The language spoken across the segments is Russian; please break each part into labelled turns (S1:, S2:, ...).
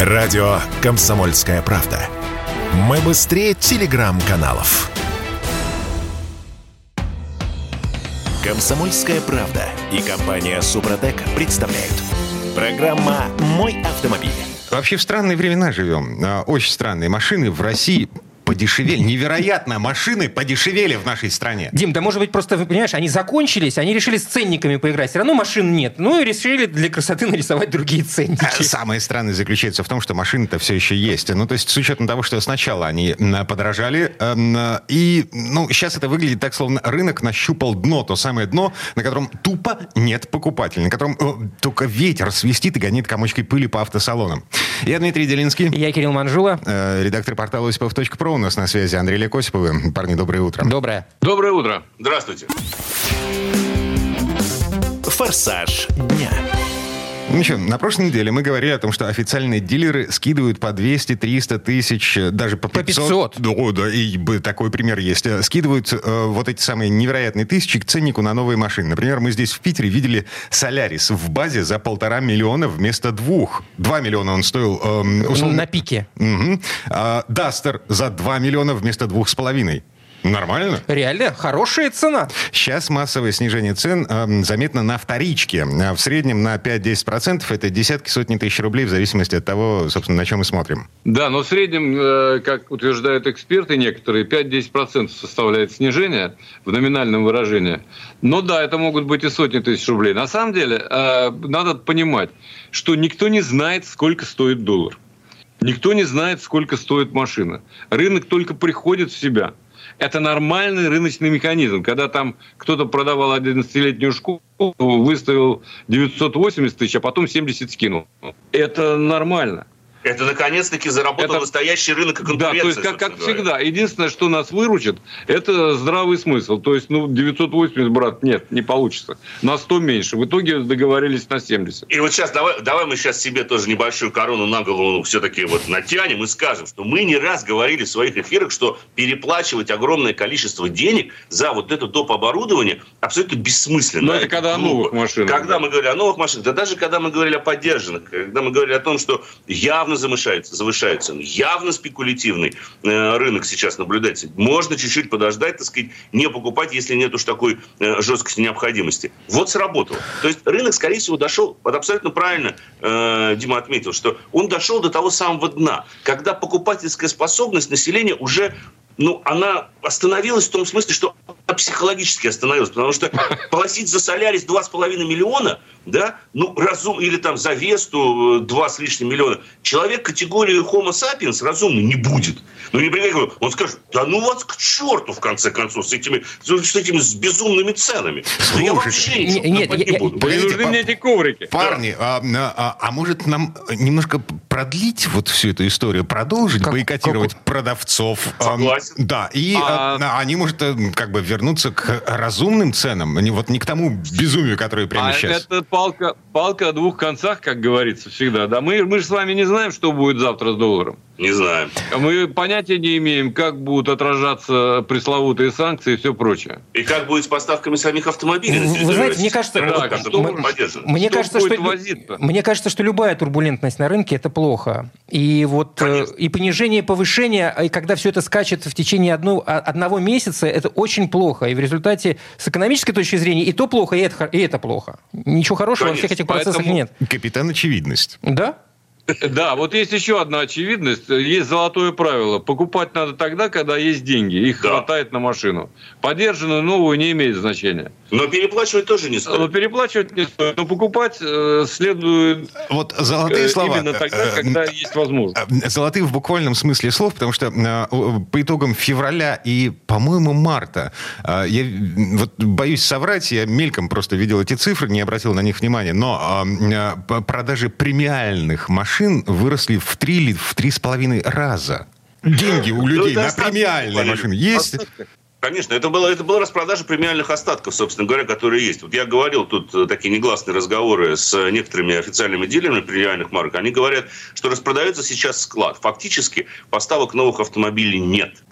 S1: Радио «Комсомольская правда». Мы быстрее телеграм-каналов. «Комсомольская правда» и компания «Супротек» представляют. Программа «Мой автомобиль».
S2: Вообще в странные времена живем. А, Очень странные. Машины в России подешевели. Невероятно. Машины подешевели в нашей стране.
S3: Дим, да может быть просто, вы понимаешь, они закончились, они решили с ценниками поиграть. Все равно машин нет. Ну и решили для красоты нарисовать другие ценники.
S2: А Самое странное заключается в том, что машины-то все еще есть. Ну, то есть, с учетом того, что сначала они подорожали, эм, э, и, ну, сейчас это выглядит так, словно рынок нащупал дно, то самое дно, на котором тупо нет покупателей, на котором э, только ветер свистит и гонит комочкой пыли по автосалонам. Я Дмитрий Делинский,
S3: Я Кирилл Манжула.
S2: э, редактор портала осипов.про. У нас на связи Андрей Лекосиповы. Парни, доброе утро.
S3: Доброе.
S4: Доброе утро. Здравствуйте.
S1: «Форсаж дня».
S2: Ну что, на прошлой неделе мы говорили о том, что официальные дилеры скидывают по 200, 300 тысяч, э, даже по 500.
S3: По 500.
S2: Да, да, и такой пример есть. Э, Скидывают э, вот эти самые невероятные тысячи к ценнику на новые машины. Например, мы здесь в Питере видели Солярис в базе за полтора миллиона вместо двух. Два миллиона он стоил, эм, условно.
S3: На пике.
S2: Мгм. А, Дастер за 2 миллиона вместо двух с половиной. Нормально?
S3: Реально, хорошая цена.
S2: Сейчас массовое снижение цен эм, заметно на вторичке. А В среднем на 5-10%. Это десятки, сотни тысяч рублей в зависимости от того, собственно, на чем мы смотрим.
S4: Да, но в среднем, э, как утверждают эксперты некоторые, 5-10% составляет снижение в номинальном выражении. Но да, это могут быть и сотни тысяч рублей. На самом деле, э, надо понимать, что никто не знает, сколько стоит доллар. Никто не знает, сколько стоит машина. Рынок только приходит в себя. Это нормальный рыночный механизм. Когда там кто-то продавал 11-летнюю школу, выставил 980 тысяч, а потом 70 скинул. Это нормально.
S5: Это наконец-таки заработал
S4: Это-
S5: настоящий рынок и
S4: Да, то есть, как, как
S5: говоря.
S4: всегда, единственное, что нас выручит, это здравый смысл. То есть, ну, 980, брат, нет, не получится. На 100 меньше. В итоге договорились на 70.
S5: И вот сейчас давай, давай мы сейчас себе тоже небольшую корону на голову все-таки вот натянем и скажем, что мы не раз говорили в своих эфирах, что переплачивать огромное количество денег за вот это доп. оборудование абсолютно бессмысленно.
S4: Но это когда о новых
S5: глупо.
S4: машинах,
S5: Когда
S4: да.
S5: мы говорили о новых машинах, да даже когда мы говорили о поддержанных, когда мы говорили о том, что явно завышается, завышают цены, явно спекулятивный э, рынок сейчас наблюдается. Можно чуть-чуть подождать, так сказать, не покупать, если нет уж такой э, жесткости необходимости. Вот сработало. То есть рынок, скорее всего, дошел, вот абсолютно правильно э, Дима отметил, что он дошел до того самого дна, когда покупательская способность населения уже ну, она остановилась в том смысле, что она психологически остановилась, потому что платить за Солярис 2,5 миллиона, да, ну, разум, или там за Весту э, 2 с лишним миллиона, человек категории Homo sapiens разумный не будет. Ну, не приехал, он скажет, да ну вас к черту, в конце концов, с этими, с этими с безумными ценами. Да я
S2: Слушайте,
S5: вообще ничего
S3: не- нет, я-
S5: не буду.
S4: Да не
S2: Погодите,
S4: нужны мне эти коврики.
S2: Парни, а, а- а может нам немножко продлить вот всю эту историю, продолжить
S3: Как-
S2: бойкотировать продавцов? Ам,
S5: Согласен.
S2: Да, и
S4: А-
S2: а, они, может, э, как бы вернуться к разумным ценам, не вот не к тому безумию, которое прямо
S4: А
S2: сейчас.
S4: это палка, палка о двух концах, как говорится всегда. Да, мы, мы же с вами не знаем, что будет завтра с долларом.
S5: Не знаю.
S4: Мы понятия не имеем, как будут отражаться пресловутые санкции и все прочее.
S5: И как будет с поставками самих автомобилей?
S3: Вы знаете, мне кажется,
S4: да, что мы-.
S3: Мне
S4: Что
S3: кажется, что,
S4: возить-то?
S3: мне кажется, что любая турбулентность на рынке это плохо. И вот э,
S5: Конечно.
S3: и понижение, повышение, и когда все это скачет в течение одно- а- одного месяца, это очень плохо. И в результате с экономической точки зрения и то плохо, и это, и это плохо. Ничего хорошего во всех этих процессах
S4: Поэтому-
S3: нет.
S2: Капитан Очевидность.
S3: Да?
S4: Да, вот есть еще одна очевидность. Есть золотое правило. Покупать надо тогда, когда есть деньги. Их
S5: Да.
S4: хватает на машину. Подержанную новую не имеет значения.
S5: Но переплачивать тоже не стоит.
S4: Но переплачивать не стоит. Но покупать э, следует
S2: Вот золотые
S4: э,
S2: слова.
S4: именно тогда,
S2: Э,
S4: когда есть возможность.
S2: э, Золотые в буквальном смысле слов, потому что э, по итогам февраля и, по-моему, марта, э, я вот боюсь соврать, я мельком просто видел эти цифры, не обратил на них внимания, но э, продажи премиальных машин выросли в три или в три с половиной раза. Деньги у людей
S5: это
S2: на премиальные машины есть.
S5: Конечно, это была, это была распродажа премиальных остатков, собственно говоря, которые есть. Вот я говорил тут э, такие негласные разговоры с э, некоторыми официальными дилерами премиальных марок. Они говорят, что распродается сейчас склад. Фактически поставок новых автомобилей нет.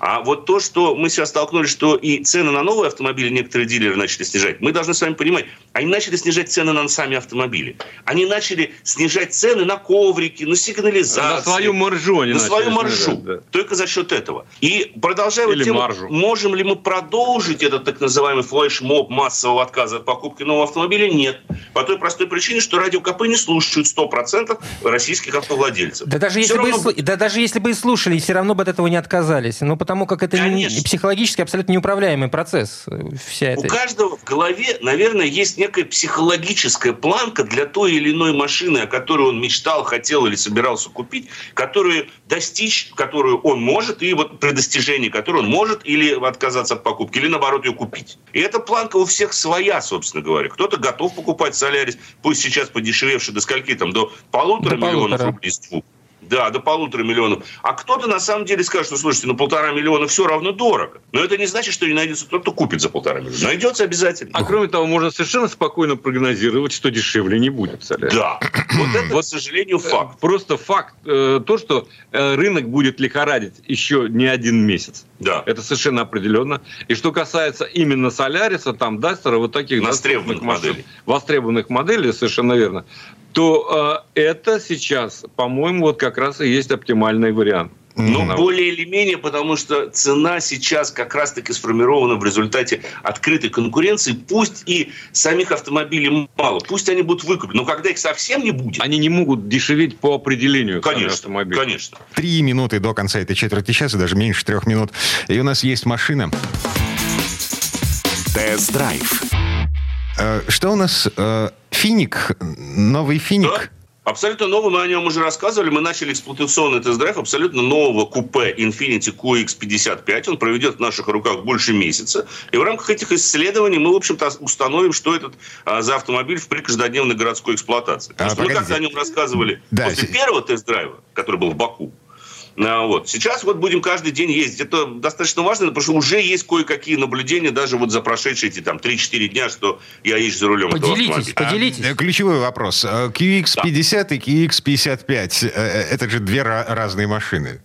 S5: А вот то, что мы сейчас столкнулись, что и цены на новые автомобили некоторые дилеры начали снижать, мы должны с вами понимать, они начали снижать цены на сами автомобили. Они начали снижать цены на коврики, на сигнализацию.
S4: На свою маржу они
S5: На свою маржу.
S4: снижать, да.
S5: Только за счет этого. И продолжая вот
S4: Или
S5: тему,
S4: маржу.
S5: можем ли мы продолжить этот так называемый флешмоб массового отказа от покупки нового автомобиля? Нет. По той простой причине, что радио КП не слушают 100% российских автовладельцев.
S3: Да даже,
S5: Всё
S3: если бы, и
S5: равно
S3: да даже если бы и слушали, все равно бы от этого не отказались. Ну, потому как это не-
S5: Конечно.
S3: психологически абсолютно неуправляемый процесс. э, Вся
S5: У
S3: эта...
S5: каждого в голове, наверное, есть некая психологическая планка для той или иной машины, о которой он мечтал, хотел или собирался купить, которую достичь, которую он может, и вот при достижении которой он может или отказаться от покупки, или наоборот ее купить. И эта планка у всех своя, собственно говоря. Кто-то готов покупать Солярис, пусть сейчас подешевевший до скольки там, до полутора
S3: До
S5: миллионов
S3: полутора.
S5: рублей с двух. Да, до полутора миллионов. А кто-то на самом деле скажет, что, слушайте, ну полтора миллиона все равно дорого. Но это не значит, что не найдется тот, кто купит за полтора миллиона. Найдется обязательно.
S4: А кроме того, можно совершенно спокойно прогнозировать, что дешевле не будет. Соляр.
S5: Да. Вот это, к сожалению, факт.
S4: Просто факт, э, то, что э, рынок будет лихорадить еще не один месяц.
S5: Да.
S4: Это совершенно определенно. И что касается именно Соляриса, там Дастера, вот таких
S5: Востребованных моделей.
S4: востребованных моделей, совершенно верно, то э, это сейчас, по-моему, вот как раз и есть оптимальный вариант.
S5: Но
S4: Ну,
S5: более или менее, потому что цена сейчас как раз-таки сформирована в результате открытой конкуренции. Пусть и самих автомобилей мало, пусть они будут выкуплены, но когда их совсем не будет,
S4: Они не могут дешеветь по определению
S5: конечно,
S4: автомобили.
S5: конечно.
S2: Три минуты до конца этой четверти часа, даже меньше трех минут. И у нас есть машина.
S1: Тест-драйв.
S2: Э, Что у нас? Э, Финик, новый
S5: Да,
S2: Финик.
S5: абсолютно новый, мы о нем уже рассказывали. Мы начали эксплуатационный тест-драйв абсолютно нового купе Infiniti QX55. Он проведет в наших руках больше месяца. И в рамках этих исследований мы, в общем-то, установим, что этот а, за автомобиль в при каждодневной городской эксплуатации. Потому
S2: А,
S5: что мы как-то о нем рассказывали
S2: Да,
S5: после
S2: си-
S5: первого тест-драйва, который был в Баку. А, Вот. Сейчас вот будем каждый день ездить. Это достаточно важно, потому что уже есть кое-какие наблюдения даже вот за прошедшие эти там 3-4 дня, что я езжу за рулем этого
S3: Поделитесь,
S5: автомобиля.
S3: поделитесь.
S2: Э, Ключевой вопрос. Э, QX50 и QX55. э, Это же две ра- разные машины.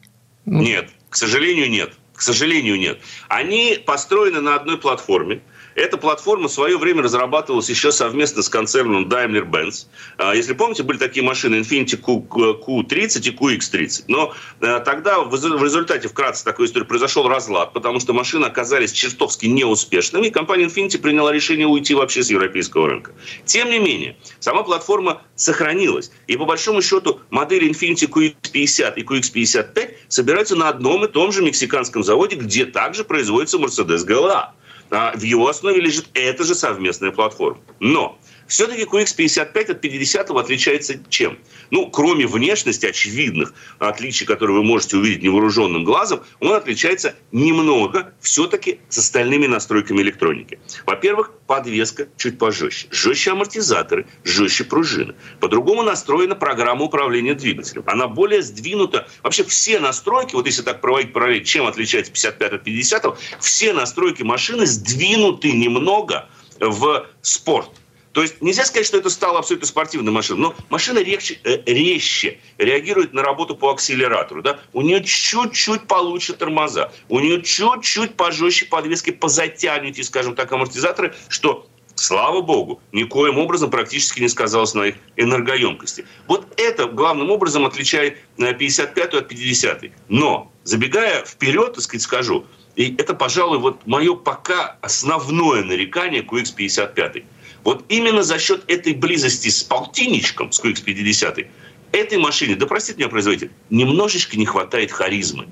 S5: Нет, к сожалению, нет. К сожалению, нет. Они построены на одной платформе. Эта платформа в свое время разрабатывалась еще совместно с концерном Daimler-Benz. А, Если помните, были такие машины Infiniti Q, Q30 и QX30. Но э, тогда в результате, вкратце такой истории, произошел разлад, потому что машины оказались чертовски неуспешными, и компания Infiniti приняла решение уйти вообще с европейского рынка. Тем не менее, сама платформа сохранилась. И по большому счету модели Infiniti QX50 и QX55 собираются на одном и том же мексиканском заводе, где также производится Mercedes GLA. А в его основе лежит эта же совместная платформа. Но все-таки QX55 от 50 отличается чем? Ну, кроме внешности очевидных отличий, которые вы можете увидеть невооруженным глазом, он отличается немного все-таки с остальными настройками электроники. Во-первых, подвеска чуть пожестче. Жестче амортизаторы, жестче пружины. По-другому настроена программа управления двигателем. Она более сдвинута. Вообще все настройки, вот если так проводить параллель, чем отличается 55 от 50, все настройки машины сдвинуты немного в спорт. То есть нельзя сказать, что это стало абсолютно спортивной машиной, но машина резче, э, резче реагирует на работу по акселератору. Да? У нее чуть-чуть получше тормоза, у нее чуть-чуть пожестче подвески, позатянете, скажем так, амортизаторы, что Слава богу, никоим образом практически не сказалось на их энергоемкости. Вот это главным образом отличает э, 55-ю от 50-й. Но, забегая вперед, так сказать, скажу, и это, пожалуй, вот мое пока основное нарекание к QX55. Вот именно за счет этой близости с полтинничком, с QX50, этой машине, да простит меня производитель, немножечко не хватает харизмы.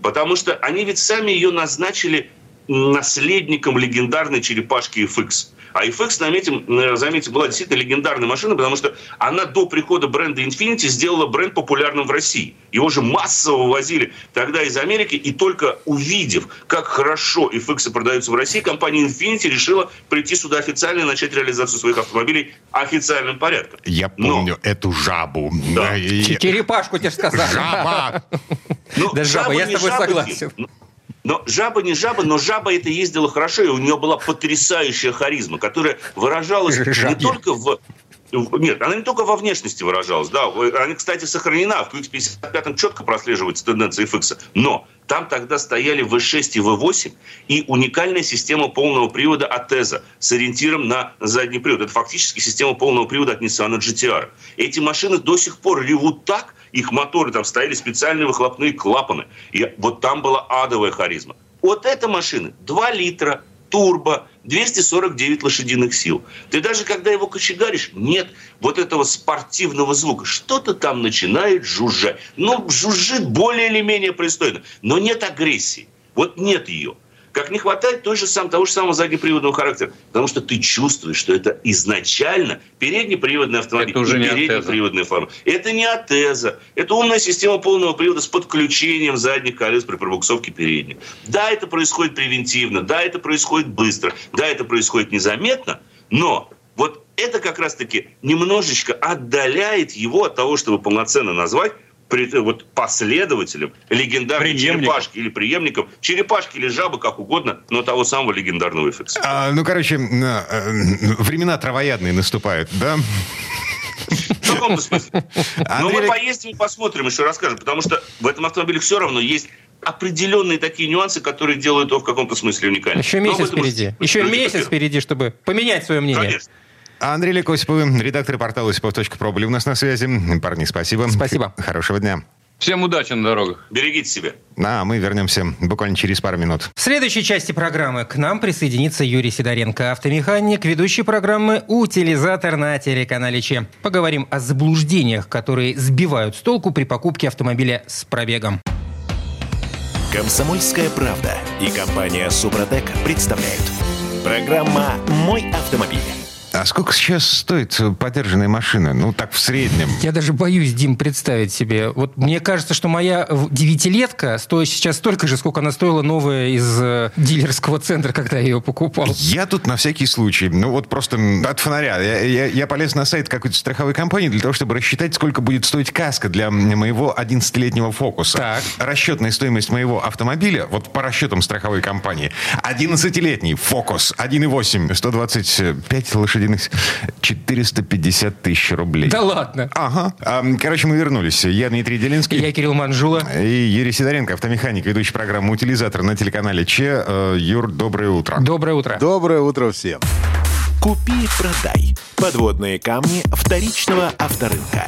S5: Потому что они ведь сами ее назначили наследником легендарной черепашки FX. А FX, заметим, э, заметим, была действительно легендарной машиной, потому что она до прихода бренда Infiniti сделала бренд популярным в России. Его же массово возили тогда из Америки, и только увидев, как хорошо FX продаются в России, компания Infiniti решила прийти сюда официально и начать реализацию своих автомобилей официальным порядком.
S2: Я
S5: Но-
S2: помню эту жабу.
S5: Да.
S2: И-
S3: Черепашку тебе сказали.
S2: Жаба!
S5: Ну,
S3: Да жаба, я с тобой согласен.
S5: Но жаба не жаба, но жаба это ездила хорошо, и у нее была потрясающая харизма, которая выражалась не только в Нет, она не только во внешности выражалась, да, она, кстати, сохранена, в QX55 четко прослеживается тенденция FX, но там тогда стояли V6 и V8 и уникальная система полного привода от Теза с ориентиром на задний привод. Это фактически система полного привода от Nissan GTR. Эти машины до сих пор ревут так, их моторы, там стояли специальные выхлопные клапаны. И вот там была адовая харизма. Вот эта машина 2 литра, турбо, 249 лошадиных сил. Ты даже когда его кочегаришь, нет вот этого спортивного звука. Что-то там начинает жужжать. Ну, жужжит более или менее пристойно, но нет агрессии. Вот нет ее. Как не хватает той же сам, того же самого заднеприводного характера. Потому что ты чувствуешь, что это изначально переднеприводный автомобиль.
S4: Это уже не
S5: переднеприводная форма. Это не Атеза. Это умная система полного привода с подключением задних колес при пробуксовке передних. Да, это происходит превентивно. Да, это происходит быстро. Да, это происходит незаметно. Но вот это как раз-таки немножечко отдаляет его от того, чтобы полноценно назвать вот последователем легендарной черепашки или преемником черепашки или жабы, как угодно, но того самого легендарного FX.
S2: А, ну, короче, э, времена травоядные наступают, да?
S5: В каком смысле? Но мы поездим и посмотрим, еще расскажем, потому что в этом автомобиле все равно есть определенные такие нюансы, которые делают его в каком-то смысле уникальным.
S3: Еще месяц впереди. Еще месяц впереди, чтобы поменять свое мнение. Конечно.
S2: Андрей Лекосиповы, редактор портала осипов.про, были у нас на связи. Парни, спасибо.
S3: Спасибо.
S2: Хорошего дня.
S4: Всем удачи на дорогах.
S5: Берегите себя.
S2: А мы вернемся буквально через пару минут.
S3: В следующей части программы к нам присоединится Юрий Сидоренко, автомеханик, ведущий программы «Утилизатор» на телеканале Че. Поговорим о заблуждениях, которые сбивают с толку при покупке автомобиля с пробегом.
S1: Комсомольская правда и компания «Супротек» представляют. Программа «Мой автомобиль».
S2: А сколько сейчас стоит подержанная машина? Ну, так в среднем.
S3: Я даже боюсь, Дим, представить себе. Вот мне кажется, что моя девятилетка стоит сейчас столько же, сколько она стоила новая из э, дилерского центра, когда я ее покупал.
S2: Я тут на всякий случай, ну вот просто от фонаря. Я, я, я полез на сайт какой-то страховой компании для того, чтобы рассчитать, сколько будет стоить каска для моего 11-летнего фокуса.
S3: Так.
S2: Расчетная стоимость моего автомобиля, вот по расчетам страховой компании, 11-летний фокус, 1.8, 125 лошадей лошадиных 450 тысяч рублей.
S3: Да ладно?
S2: Ага. Короче, мы вернулись. Я Дмитрий Делинский.
S3: Я Кирилл Манжула.
S2: И Юрий Сидоренко, автомеханик, ведущий программу «Утилизатор» на телеканале Че. Э, Юр, доброе утро.
S3: Доброе утро.
S6: Доброе утро всем.
S1: Купи-продай. Подводные камни вторичного авторынка.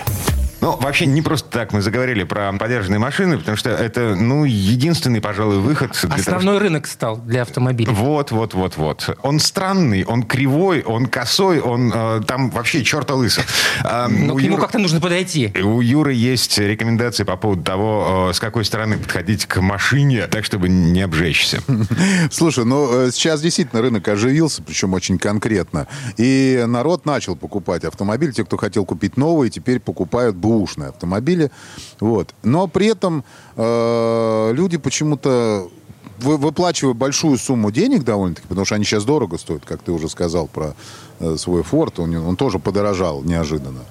S2: Ну, вообще не просто так мы заговорили про подержанные машины, потому что это, ну, единственный, пожалуй, выход.
S3: Для Основной того, что... рынок стал для автомобилей.
S2: Вот, вот, вот, вот. Он странный, он кривой, он косой, он э, там вообще черта лысо.
S3: Э, Но к нему Юры... как-то нужно подойти.
S2: У Юры есть рекомендации по поводу того, э, с какой стороны подходить к машине, так, чтобы не обжечься.
S6: Слушай, ну, э, сейчас действительно рынок оживился, причем очень конкретно. И народ начал покупать автомобили. Те, кто хотел купить новые, теперь покупают бэушные автомобили. Вот. Но при этом э, люди почему-то вы, выплачивая большую сумму денег довольно-таки, потому что они сейчас дорого стоят, как ты уже сказал про э, свой Форд, он, он тоже подорожал неожиданно.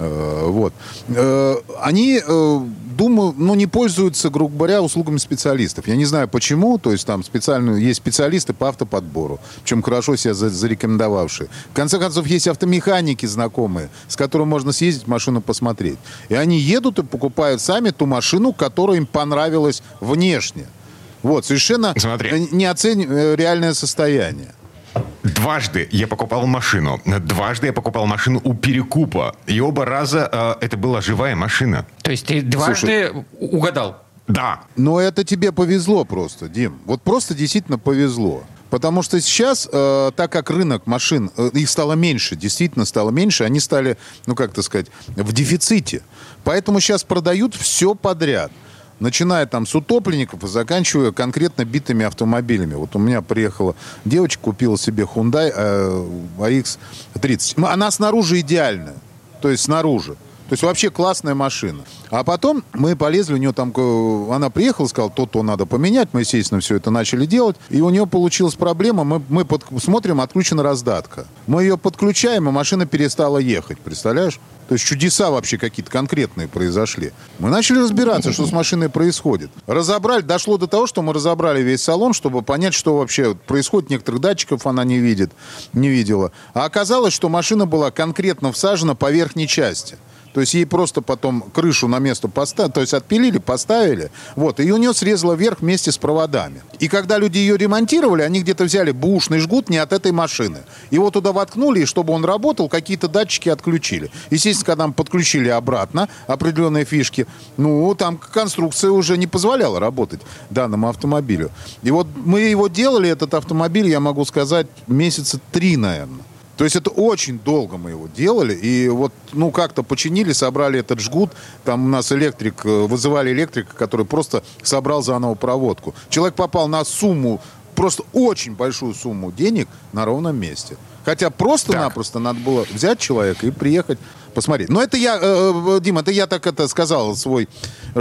S6: Э, вот. Э, они, э, думаю, ну, не пользуются, грубо говоря, услугами специалистов. Я не знаю почему, то есть там специально есть специалисты по автоподбору, причем хорошо себя зарекомендовавшие. В конце концов, есть автомеханики знакомые, с которыми можно съездить, машину посмотреть. И они едут и покупают сами ту машину, которая им понравилась внешне. Вот, совершенно Смотри. не оценивая реальное состояние.
S2: Дважды я покупал машину. Дважды я покупал машину у Перекупа. И оба раза э, это была живая машина.
S3: То есть ты дважды Слушай, угадал?
S2: Да.
S6: Но это тебе повезло просто, Дим. Вот просто действительно повезло. Потому что сейчас, э, так как рынок машин, э, их стало меньше, действительно стало меньше, они стали, ну как то сказать, в дефиците. Поэтому сейчас продают все подряд начиная там с утопленников и заканчивая конкретно битыми автомобилями. Вот у меня приехала девочка, купила себе Hyundai э, AX30. Она снаружи идеальная, то есть снаружи. То есть вообще классная машина. А потом мы полезли, у нее там, она приехала, сказала, то-то надо поменять. Мы, естественно, все это начали делать. И у нее получилась проблема, мы, мы под, смотрим, отключена раздатка. Мы ее подключаем, и машина перестала ехать, представляешь? То есть чудеса вообще какие-то конкретные произошли. Мы начали разбираться, что с машиной происходит. Разобрали, дошло до того, что мы разобрали весь салон, чтобы понять, что вообще происходит. Некоторых датчиков она не видит, не видела. А оказалось, что машина была конкретно всажена по верхней части. То есть ей просто потом крышу на место поставили, то есть отпилили, поставили. Вот, и у нее срезало вверх вместе с проводами. И когда люди ее ремонтировали, они где-то взяли бушный жгут не от этой машины. Его туда воткнули, и чтобы он работал, какие-то датчики отключили. Естественно, когда мы подключили обратно определенные фишки, ну, там конструкция уже не позволяла работать данному автомобилю. И вот мы его делали, этот автомобиль, я могу сказать, месяца три, наверное. То есть это очень долго мы его делали. И вот, ну, как-то починили, собрали этот жгут. Там у нас электрик, э, вызывали электрика, который просто собрал заново проводку. Человек попал на сумму, просто очень большую сумму денег на ровном месте. Хотя просто-напросто надо было взять человека и приехать посмотреть. Но это я, э, э, Дим, это я так это сказал свой,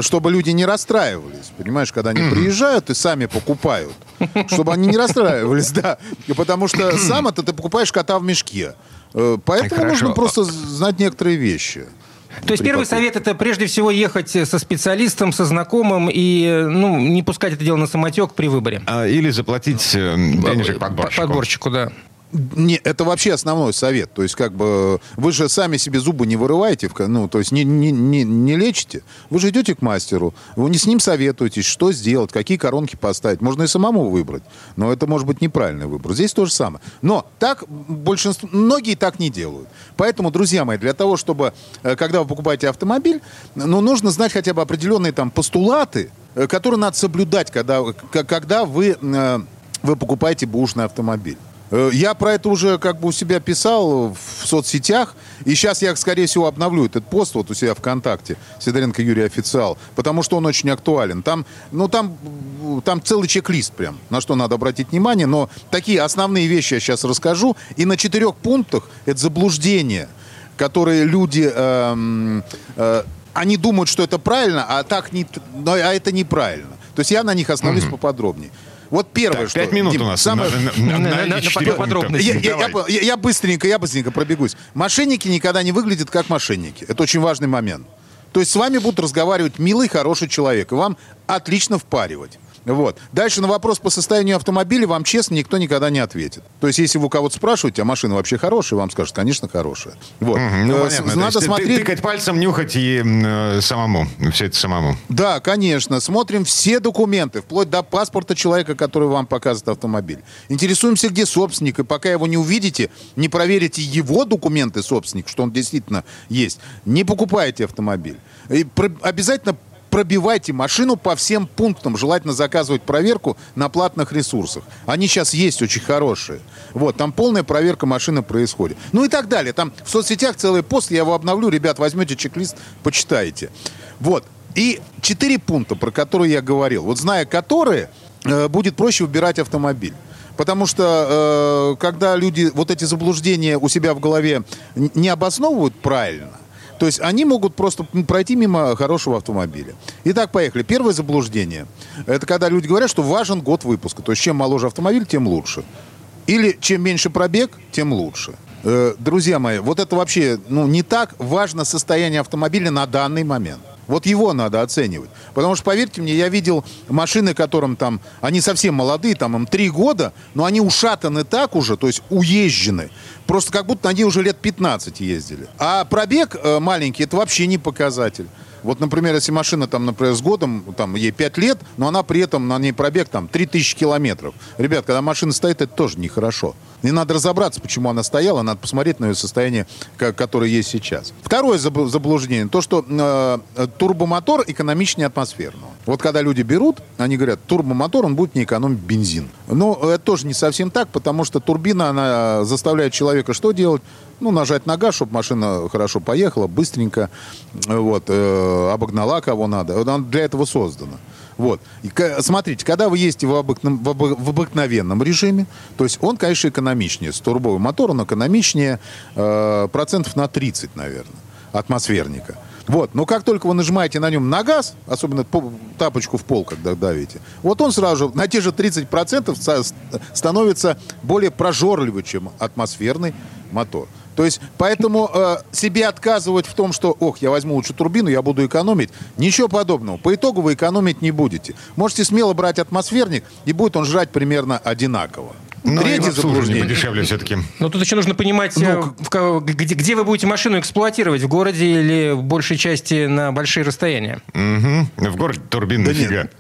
S6: чтобы люди не расстраивались. Понимаешь, когда они приезжают и сами покупают. Чтобы они не расстраивались, да. Потому что сам это ты покупаешь кота в мешке. Э, Поэтому нужно просто знать некоторые вещи.
S3: То есть первый совет это прежде всего ехать со специалистом, со знакомым и ну, не пускать это дело на самотек при выборе.
S2: А, Или заплатить э, денежек подборщику.
S3: Подборщику, да.
S6: Не, это вообще основной совет. То есть, как бы, вы же сами себе зубы не вырываете, ну, то есть не, не, не, не лечите. Вы же идете к мастеру, вы не с ним советуетесь, что сделать, какие коронки поставить. Можно и самому выбрать, но это может быть неправильный выбор. Здесь то же самое. Но так большинство, многие так не делают. Поэтому, друзья мои, для того, чтобы, э, когда вы покупаете автомобиль, ну, нужно знать хотя бы определенные там постулаты, э, которые надо соблюдать, когда, когда вы, э, вы покупаете бушный автомобиль. Э, Я про это уже как бы у себя писал в соцсетях, и сейчас я, скорее всего, обновлю этот пост вот у себя ВКонтакте, Сидоренко Юрий Официал, потому что он очень актуален. Там, ну, там, э, там целый чек-лист прям, на что надо обратить внимание, но такие основные вещи я сейчас расскажу, и на четырех пунктах это заблуждение, которые люди, эм, э, они думают, что это правильно, а так не, но, а это неправильно. То есть я на них остановлюсь поподробнее. Вот первое,
S2: Так,
S6: что...
S2: пять минут
S6: Дим,
S2: у нас.
S6: самое-
S2: на-
S3: подробности.
S6: я быстренько, я быстренько пробегусь. Мошенники никогда не выглядят как мошенники. Это очень важный момент. То есть с вами будут разговаривать милый, хороший человек, и вам отлично впаривать. Вот. Дальше на вопрос по состоянию автомобиля вам честно никто никогда не ответит. То есть, если вы у кого-то спрашиваете, а машина вообще хорошая, вам скажут, конечно, хорошая. Вот.
S2: Мгм, Ну,
S6: Э,
S2: понятно.
S6: Надо
S2: ты-
S6: смотреть.
S2: Тыкать пальцем, нюхать и э, самому. Все это самому.
S6: Да, конечно. Смотрим все документы, вплоть до паспорта человека, который вам показывает автомобиль. Интересуемся, где собственник, и пока его не увидите, не проверите его документы собственник, что он действительно есть, не покупайте автомобиль. И про- обязательно пробивайте машину по всем пунктам. Желательно заказывать проверку на платных ресурсах. Они сейчас есть очень хорошие. Вот, там полная проверка машины происходит. Ну и так далее. Там в соцсетях целый пост, я его обновлю. Ребят, возьмете чек-лист, почитайте. Вот. И четыре пункта, про которые я говорил. Вот зная которые, э, будет проще выбирать автомобиль. Потому что э, когда люди вот эти заблуждения у себя в голове не обосновывают правильно, то есть они могут просто пройти мимо хорошего автомобиля. Итак, поехали. Первое заблуждение. Это когда люди говорят, что важен год выпуска. То есть чем моложе автомобиль, тем лучше. Или чем меньше пробег, тем лучше. Э, друзья мои, вот это вообще ну, не так важно состояние автомобиля на данный момент. Вот его надо оценивать. Потому что, поверьте мне, я видел машины, которым там, они совсем молодые, там им три года, но они ушатаны так уже, то есть уезжены. Просто как будто они уже лет 15 ездили. А пробег э, маленький, это вообще не показатель. Вот, например, если машина, там, например, с годом, там, ей 5 лет, но она при этом, на ней пробег, там, 3000 километров. Ребят, когда машина стоит, это тоже нехорошо. И надо разобраться, почему она стояла, надо посмотреть на ее состояние, которое есть сейчас. Второе заб- заблуждение, то, что э, турбомотор экономичнее атмосферного. Вот когда люди берут, они говорят, турбомотор, он будет не экономить бензин. Но это тоже не совсем так, потому что турбина, она заставляет человека что делать? Ну, нажать на газ, чтобы машина хорошо поехала, быстренько, вот, э, обогнала кого надо. Она для этого создана. Вот. И, смотрите, когда вы ездите в, обыкновенном, в, обы- в обыкновенном режиме, то есть он, конечно, экономичнее. С турбовым мотором он экономичнее э, процентов на 30, наверное, атмосферника. Вот. Но как только вы нажимаете на нем на газ, особенно по- тапочку в пол, когда давите, вот он сразу же на те же 30% ста- становится более прожорливый, чем атмосферный мотор. То есть, поэтому э, себе отказывать в том, что, ох, я возьму лучше турбину, я буду экономить, ничего подобного. По итогу вы экономить не будете. Можете смело брать атмосферник, и будет он жрать примерно одинаково.
S2: Ну,
S6: Третье заблуждение.
S2: подешевле все-таки.
S3: Но тут еще нужно понимать,
S6: Ну,
S3: э, в где, где вы будете машину эксплуатировать, в городе или в большей части на большие расстояния.
S2: Мгм. В городе турбин
S6: Да нет.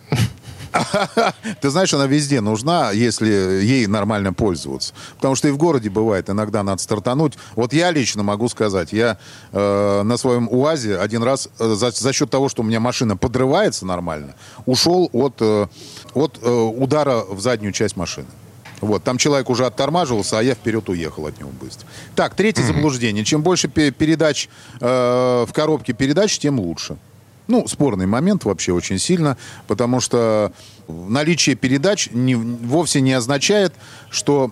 S6: Ты знаешь, она везде нужна, если ей нормально пользоваться. Потому что и в городе бывает, иногда надо стартануть. Вот я лично могу сказать, я э, на своем УАЗе один раз э, за, за счет того, что у меня машина подрывается нормально, ушел от, э, от э, удара в заднюю часть машины. Вот, там человек уже оттормаживался, а я вперед уехал от него быстро. Так, третье заблуждение. Чем больше пе- передач э, в коробке передач, тем лучше. Ну, спорный момент вообще очень сильно, потому что наличие передач не, вовсе не означает, что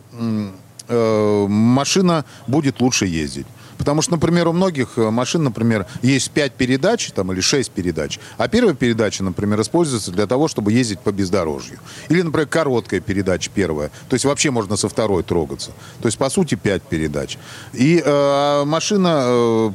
S6: э, машина будет лучше ездить. Потому что, например, у многих э, машин, например, есть 5 передач там, или 6 передач, а первая передача, например, используется для того, чтобы ездить по бездорожью. Или, например, короткая передача первая. То есть вообще можно со второй трогаться. То есть, по сути, 5 передач. И э, машина э,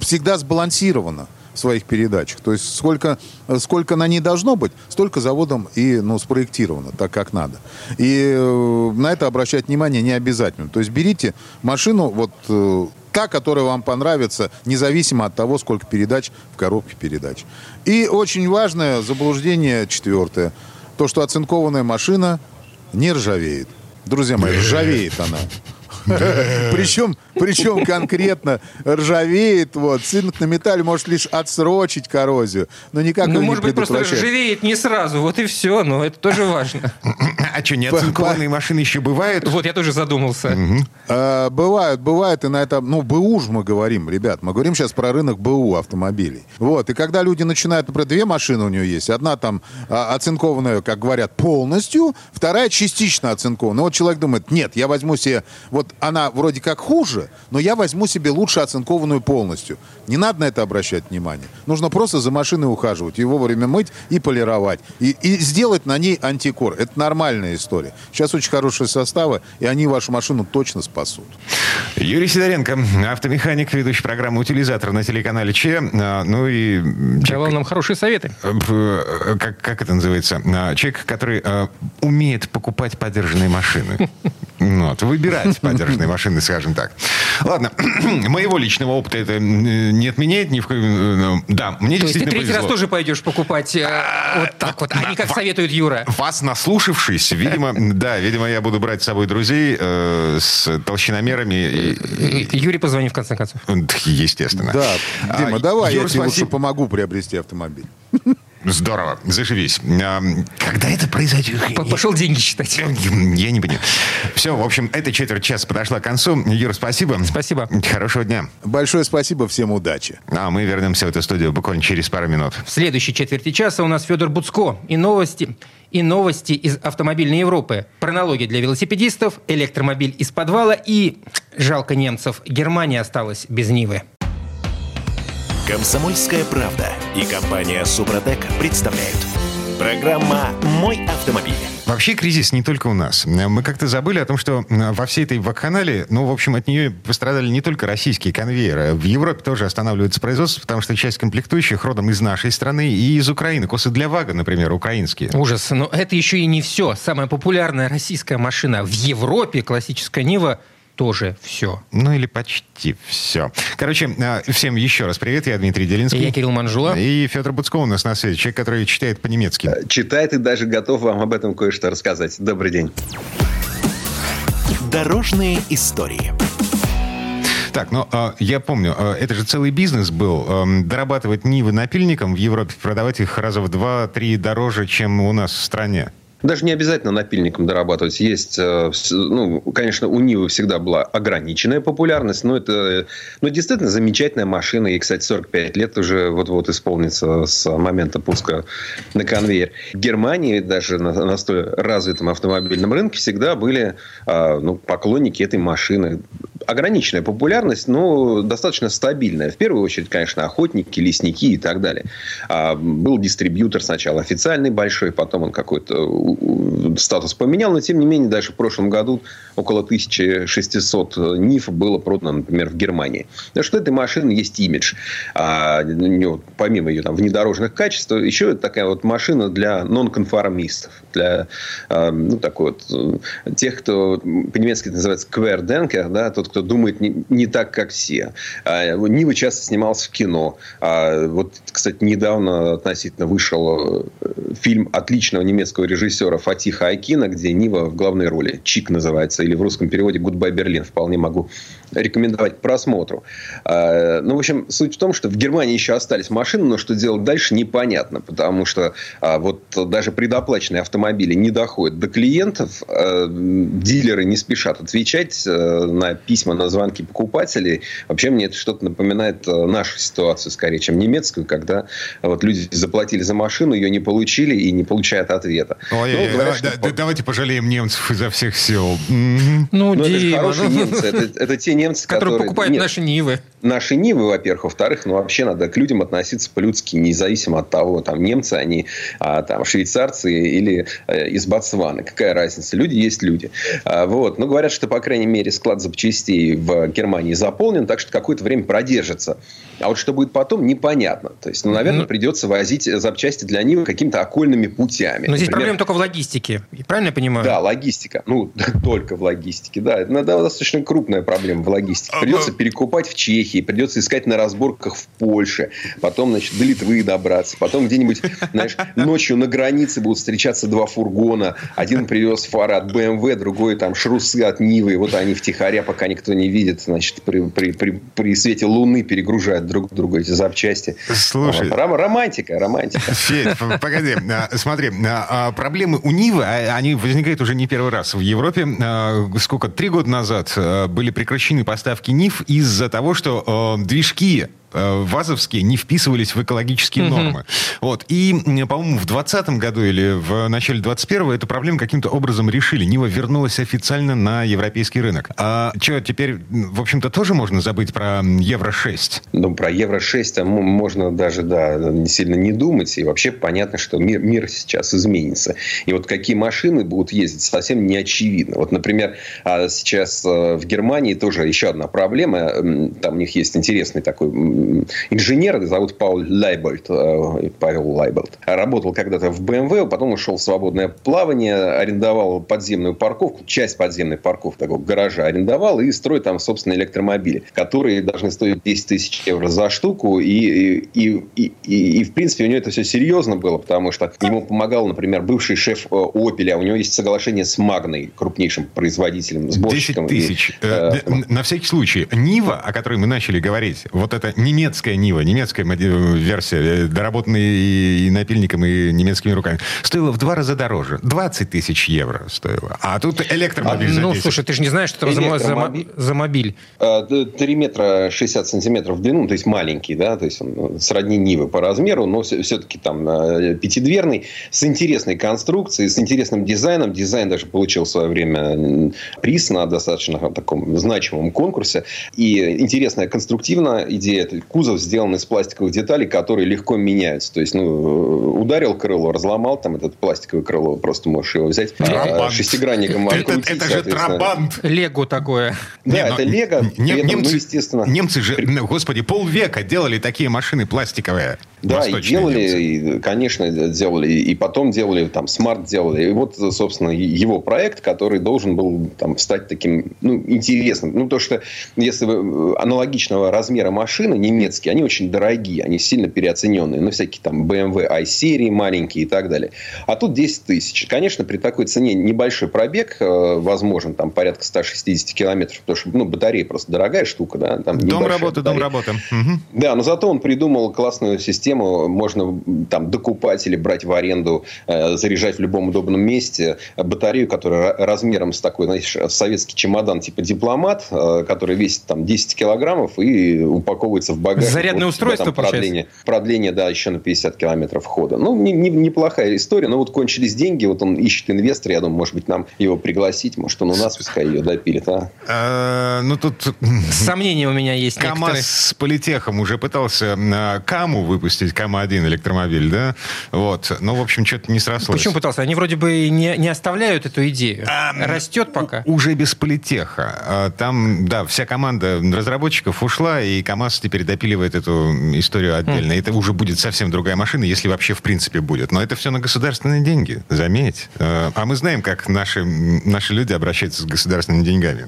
S6: всегда сбалансирована в своих передачах. То есть сколько, сколько на ней должно быть, столько заводом и ну, спроектировано так, как надо. И э, на это обращать внимание не обязательно. То есть берите машину, вот э, та, которая вам понравится, независимо от того, сколько передач в коробке передач. И очень важное заблуждение четвертое. То, что оцинкованная машина не ржавеет. Друзья мои, ржавеет она. Причем, причем конкретно ржавеет, вот, цинк на металле может лишь отсрочить коррозию, но никак
S3: Ну,
S6: не
S3: может быть, просто ржавеет не сразу, вот и все, но это тоже важно.
S2: А что, неоцинкованные машины еще бывают?
S3: Вот я тоже задумался.
S6: Э, Бывают, бывает, и на это, ну, БУ ж мы говорим, ребят, мы говорим сейчас про рынок БУ автомобилей. Вот, и когда люди начинают, например, две машины у нее есть, одна там а, оцинкованная, как говорят, полностью, вторая частично оцинкованная. Вот человек думает, нет, я возьму себе, вот она вроде как хуже, но я возьму себе лучше оцинкованную полностью. Не надо на это обращать внимание. Нужно просто за машиной ухаживать, ее вовремя мыть и полировать. И, и сделать на ней антикор. Это нормальная история. Сейчас очень хорошие составы, и они вашу машину точно спасут.
S2: Юрий Сидоренко, автомеханик, ведущий программы «Утилизатор» на телеканале Че. А, Ну и... человек-
S3: Давал нам хорошие советы.
S2: э, Как, как это называется? А, Человек, который э, умеет покупать подержанные машины. Ну, Вот, выбирать подержанные машины, скажем так. Ладно, моего личного опыта это э, не отменяет ни в коем... э, Да, мне
S3: То есть ты третий раз
S2: повезло.
S3: тоже пойдешь покупать э, вот так вот, а не как советует Юра.
S2: Вас наслушавшись, видимо, да, видимо, я буду брать с собой друзей э, с толщиномерами.
S3: Юрий, позвони в конце концов.
S2: Естественно.
S6: Да, Дима,
S2: А,
S6: давай,
S2: Юр,
S6: я тебе лучше помогу приобрести автомобиль.
S2: Здорово, заживись. А, Когда это произойдет?
S3: Пошел деньги считать.
S2: Я не понимаю. Все, в общем, эта четверть часа подошла к концу. Юр, спасибо.
S3: Спасибо.
S2: Хорошего дня.
S6: Большое спасибо, всем удачи.
S2: А мы вернемся в эту студию буквально через пару минут.
S3: В следующей четверти часа у нас Федор Буцко и новости, и новости из автомобильной Европы. Пронологи для велосипедистов, электромобиль из подвала и, жалко немцев, Германия осталась без Нивы.
S1: Комсомольская правда и компания Супротек представляют. Программа «Мой автомобиль».
S2: Вообще кризис не только у нас. Мы как-то забыли о том, что во всей этой вакханалии, ну, в общем, от нее пострадали не только российские конвейеры. В Европе тоже останавливается производство, потому что часть комплектующих родом из нашей страны и из Украины. Косы для ВАГа, например, украинские.
S3: Ужас. Но это еще и не все. Самая популярная российская машина в Европе, классическая Нива, тоже все.
S2: Ну, или почти все. Короче, э, всем еще раз привет. Я Дмитрий Делинский.
S3: Я Кирилл Манжула.
S2: И Федор Буцко у нас на связи. Человек, который читает по-немецки.
S7: читает и даже готов вам об этом кое-что рассказать. Добрый день.
S1: Дорожные истории.
S2: Так, ну, э, я помню, э, это же целый бизнес был. эм, дорабатывать Нивы напильником в Европе, продавать их раза в два-три дороже, чем у нас в стране.
S7: Даже не обязательно напильником дорабатывать. Есть, э, ну, конечно, у Нивы всегда была ограниченная популярность, но это ну, действительно замечательная машина. Ей, кстати, 45 лет уже вот-вот исполнится с момента пуска на конвейер. В Германии даже на, на столь развитом автомобильном рынке всегда были э, ну, поклонники этой машины. Ограниченная популярность, но достаточно стабильная. В первую очередь, конечно, охотники, лесники и так далее. А, был дистрибьютор сначала официальный большой, потом он какой-то статус поменял, но тем не менее даже в прошлом году около 1600 НИФ было продано, например, в Германии. Потому что этой машины есть имидж. А, ну, помимо ее там, внедорожных качеств, еще это такая вот машина для нонконформистов. Для а, ну, такой вот, тех, кто по-немецки это называется кверденкер, да, тот, кто думает не, не так, как все. А, Нива часто снимался в кино. А, вот, кстати, недавно относительно вышел э, фильм отличного немецкого режиссера Фатиха Акина, где Нива в главной роли. Чик называется или в русском переводе «Гудбай Берлин». Вполне могу рекомендовать просмотру. А, ну, в общем, суть в том, что в Германии еще остались машины, но что делать дальше непонятно, потому что а, вот даже предоплаченные автомобили не доходят до клиентов, а, дилеры не спешат отвечать на письма, на звонки покупателей. Вообще мне это что-то напоминает нашу ситуацию скорее, чем немецкую, когда вот люди заплатили за машину, ее не получили и не получают ответа.
S2: Ой, ну, что... Давайте пожалеем немцев изо всех сил.
S7: Ну, ну Дима, это же хорошие ну... немцы. Это, это те немцы,
S3: которые... Которые покупают Нет, наши Нивы.
S7: Наши Нивы, во-первых. Во-вторых, ну, вообще надо к людям относиться по-людски, независимо от того, там, немцы они, а, там, швейцарцы или э, из Ботсваны. Какая разница? Люди есть люди. А, вот. Но говорят, что, по крайней мере, склад запчастей в Германии заполнен, так что какое-то время продержится. А вот что будет потом, непонятно. То есть, ну, наверное, ну, придется возить запчасти для Нивы какими-то окольными путями.
S3: Но здесь Например, проблема только в логистике. Правильно я понимаю?
S7: Да, логистика. Ну, только в логистике. Да, это достаточно крупная проблема в логистике. Придется перекупать в Чехии, придется искать на разборках в Польше, потом, значит, до Литвы добраться, потом где-нибудь, знаешь, ночью на границе будут встречаться два фургона. Один привез фары от БМВ, другой там шрусы от Нивы. Вот они втихаря, пока никто не видит, значит, при, при, при, при свете луны перегружают друг друга эти запчасти.
S2: Слушай.
S7: Вот. Романтика, романтика.
S2: Федь, погоди. А, смотри, а, а, проблемы у Нивы, они возникают уже не первый раз в Европе. Сколько? Три года назад были прекращены поставки НИФ из-за того, что движки. Э, вазовские не вписывались в экологические нормы. Вот. И, по-моему, в 2020 году или в начале 2021 эту проблему каким-то образом решили. Нива вернулась официально на европейский рынок. А что, теперь, в общем-то, тоже можно забыть про Евро-6?
S7: Ну, про Евро-6 можно даже, да, не сильно не думать. И вообще понятно, что мир, мир сейчас изменится. И вот какие машины будут ездить, совсем не очевидно. Вот, например, а сейчас э, в Германии тоже еще одна проблема. Там у них есть интересный такой инженер, зовут Паул Лайбольд, э, Павел Лайбольд. Работал когда-то в BMW, потом ушел в свободное плавание, арендовал подземную парковку, часть подземной парковки такого гаража арендовал и строит там, собственно, электромобили, которые должны стоить 10 тысяч евро за штуку. И, и, и, и, и, в принципе, у него это все серьезно было, потому что ему помогал, например, бывший шеф э, Opel, а у него есть соглашение с Магной, крупнейшим производителем,
S2: сборщиком. 10 тысяч. И, э, э, на всякий случай, Нива, о которой мы начали говорить, вот это не немецкая Нива, немецкая версия, э, доработанная и, напильником, и немецкими руками, стоила в два раза дороже. 20 тысяч евро стоила. А тут электромобиль а,
S3: Ну, слушай, ты же не знаешь, что это за, за, за мобиль.
S7: 3 а, метра 60 сантиметров в длину, то есть маленький, да, то есть он сродни Нивы по размеру, но все-таки там э, пятидверный, с интересной конструкцией, с интересным дизайном. Дизайн даже получил в свое время приз на достаточно таком значимом конкурсе. И интересная конструктивная идея кузов сделан из пластиковых деталей, которые легко меняются. То есть, ну, ударил крыло, разломал там этот пластиковое крыло, просто можешь его взять, а, шестигранником
S2: открутить. Это, это же трабант.
S3: Лего такое.
S7: Да, Не, это лего.
S2: Не, ну, немцы, ну, естественно. Немцы же, господи, полвека делали такие машины пластиковые.
S7: Да, и делали, и, конечно, делали, и потом делали, там, смарт делали. И вот, собственно, его проект, который должен был там стать таким, ну, интересным. Ну, то, что если вы аналогичного размера машины, немецкие, они очень дорогие, они сильно переоцененные. Ну, всякие там BMW i-серии маленькие и так далее. А тут 10 тысяч. Конечно, при такой цене небольшой пробег э, возможен, там, порядка 160 километров, потому что, ну, батарея просто дорогая штука, да. Там
S2: дом работы, дом работы.
S7: Угу. Да, но зато он придумал классную систему систему можно там докупать или брать в аренду, э, заряжать в любом удобном месте батарею, которая размером с такой, знаешь, советский чемодан типа дипломат, э, который весит там 10 килограммов и упаковывается в багажник.
S3: Зарядное вот, устройство, там,
S7: продление, продление, да, еще на 50 километров хода. Ну, не, не, неплохая история, но вот кончились деньги, вот он ищет инвестора, я думаю, может быть, нам его пригласить, может, он у нас пускай ее допилит, а?
S2: а ну, тут...
S3: Сомнения у меня есть
S2: КамАЗ с политехом уже пытался Каму выпустить выпустить КАМ-1 электромобиль, да? Вот. Но, в общем, что-то не срослось.
S3: Почему пытался? Они вроде бы не, не оставляют эту идею. А, Растет пока.
S2: Уже без политеха. А, там, да, вся команда разработчиков ушла, и КАМАЗ теперь допиливает эту историю отдельно. Mm. Это уже будет совсем другая машина, если вообще в принципе будет. Но это все на государственные деньги, заметь. А, а мы знаем, как наши, наши люди обращаются с государственными деньгами.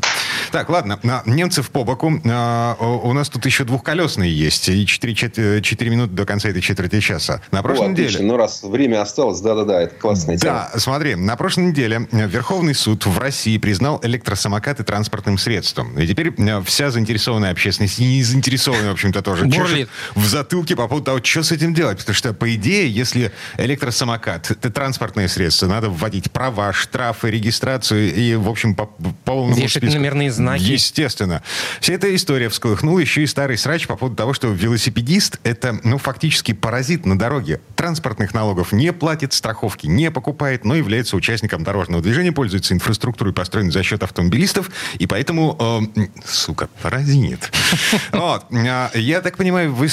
S2: Так, ладно. Немцев по боку. А, у нас тут еще двухколесные есть. И 4, 4 минуты до конца этой четверти часа. На прошлой О, неделе...
S7: Ну, раз время осталось, да-да-да, это классная тема.
S2: Да, смотри, на прошлой неделе Верховный суд в России признал электросамокаты транспортным средством. И теперь вся заинтересованная общественность, и не заинтересованная, в общем-то, тоже, чешет в затылке по поводу того, что с этим делать. Потому что, по идее, если электросамокат — это транспортное средство, надо вводить права, штрафы, регистрацию и, в общем, по полному
S3: Вешать списку. номерные знаки.
S2: Естественно. Вся эта история всколыхнула еще и старый срач по поводу того, что велосипедист — это, ну, фактически паразит на дороге. Транспортных налогов не платит, страховки не покупает, но является участником дорожного движения, пользуется инфраструктурой, построенной за счет автомобилистов, и поэтому, э, сука, паразит. Вот. А, я так понимаю, вы,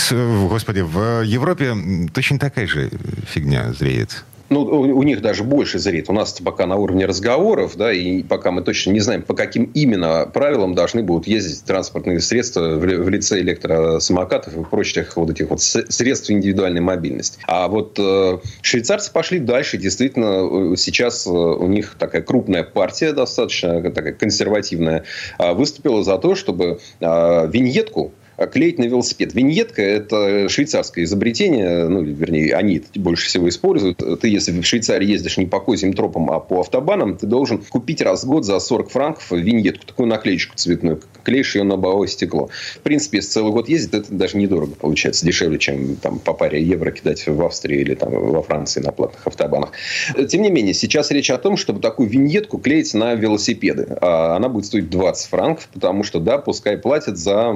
S2: господи, в Европе точно такая же фигня зреет.
S7: Ну, у них даже больше зрит. У нас пока на уровне разговоров, да, и пока мы точно не знаем, по каким именно правилам должны будут ездить транспортные средства в лице электросамокатов и прочих вот этих вот средств индивидуальной мобильности. А вот э, швейцарцы пошли дальше. Действительно, сейчас э, у них такая крупная партия, достаточно такая консервативная, э, выступила за то, чтобы э, виньетку клеить на велосипед. Виньетка – это швейцарское изобретение, ну, вернее, они это больше всего используют. Ты, если в Швейцарии ездишь не по козьим тропам, а по автобанам, ты должен купить раз в год за 40 франков виньетку, такую наклеечку цветную, клеишь ее на лобовое стекло. В принципе, если целый год ездить, это даже недорого получается, дешевле, чем там, по паре евро кидать в Австрии или там, во Франции на платных автобанах. Тем не менее, сейчас речь о том, чтобы такую виньетку клеить на велосипеды. А она будет стоить 20 франков, потому что, да, пускай платят за